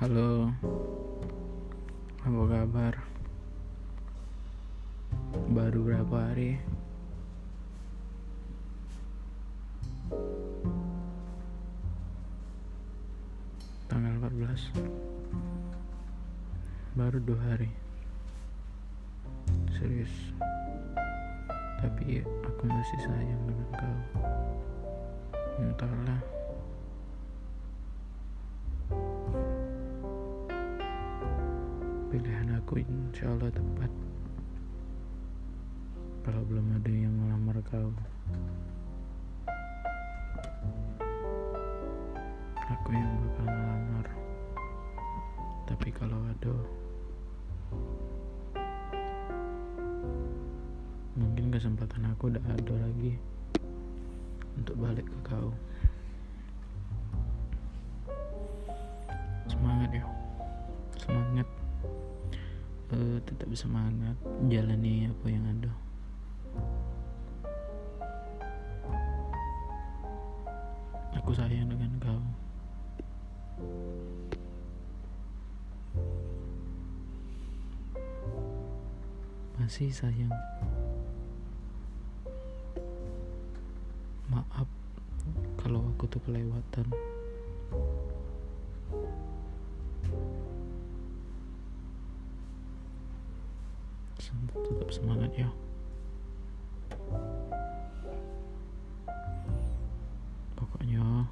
Halo, apa kabar? Baru berapa hari? Tanggal 14 Baru dua hari. Serius. Tapi aku masih sayang dengan kau. Entahlah Pilihan aku insya Allah tepat. Kalau belum ada yang melamar kau Aku yang bakal melamar Tapi kalau ada Mungkin kesempatan aku udah ada lagi Untuk balik ke kau. Semangat ya. Semangat Eh, tetap semangat jalani apa yang ada. Aku sayang dengan kau. Masih sayang. Maaf kalau aku tuh kelewatan tetap semangat ya pokoknya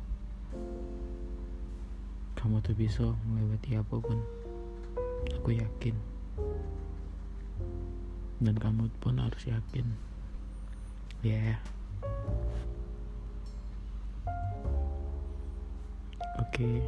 kamu tuh bisa melewati apa pun aku yakin dan kamu pun harus yakin ya yeah. oke okay.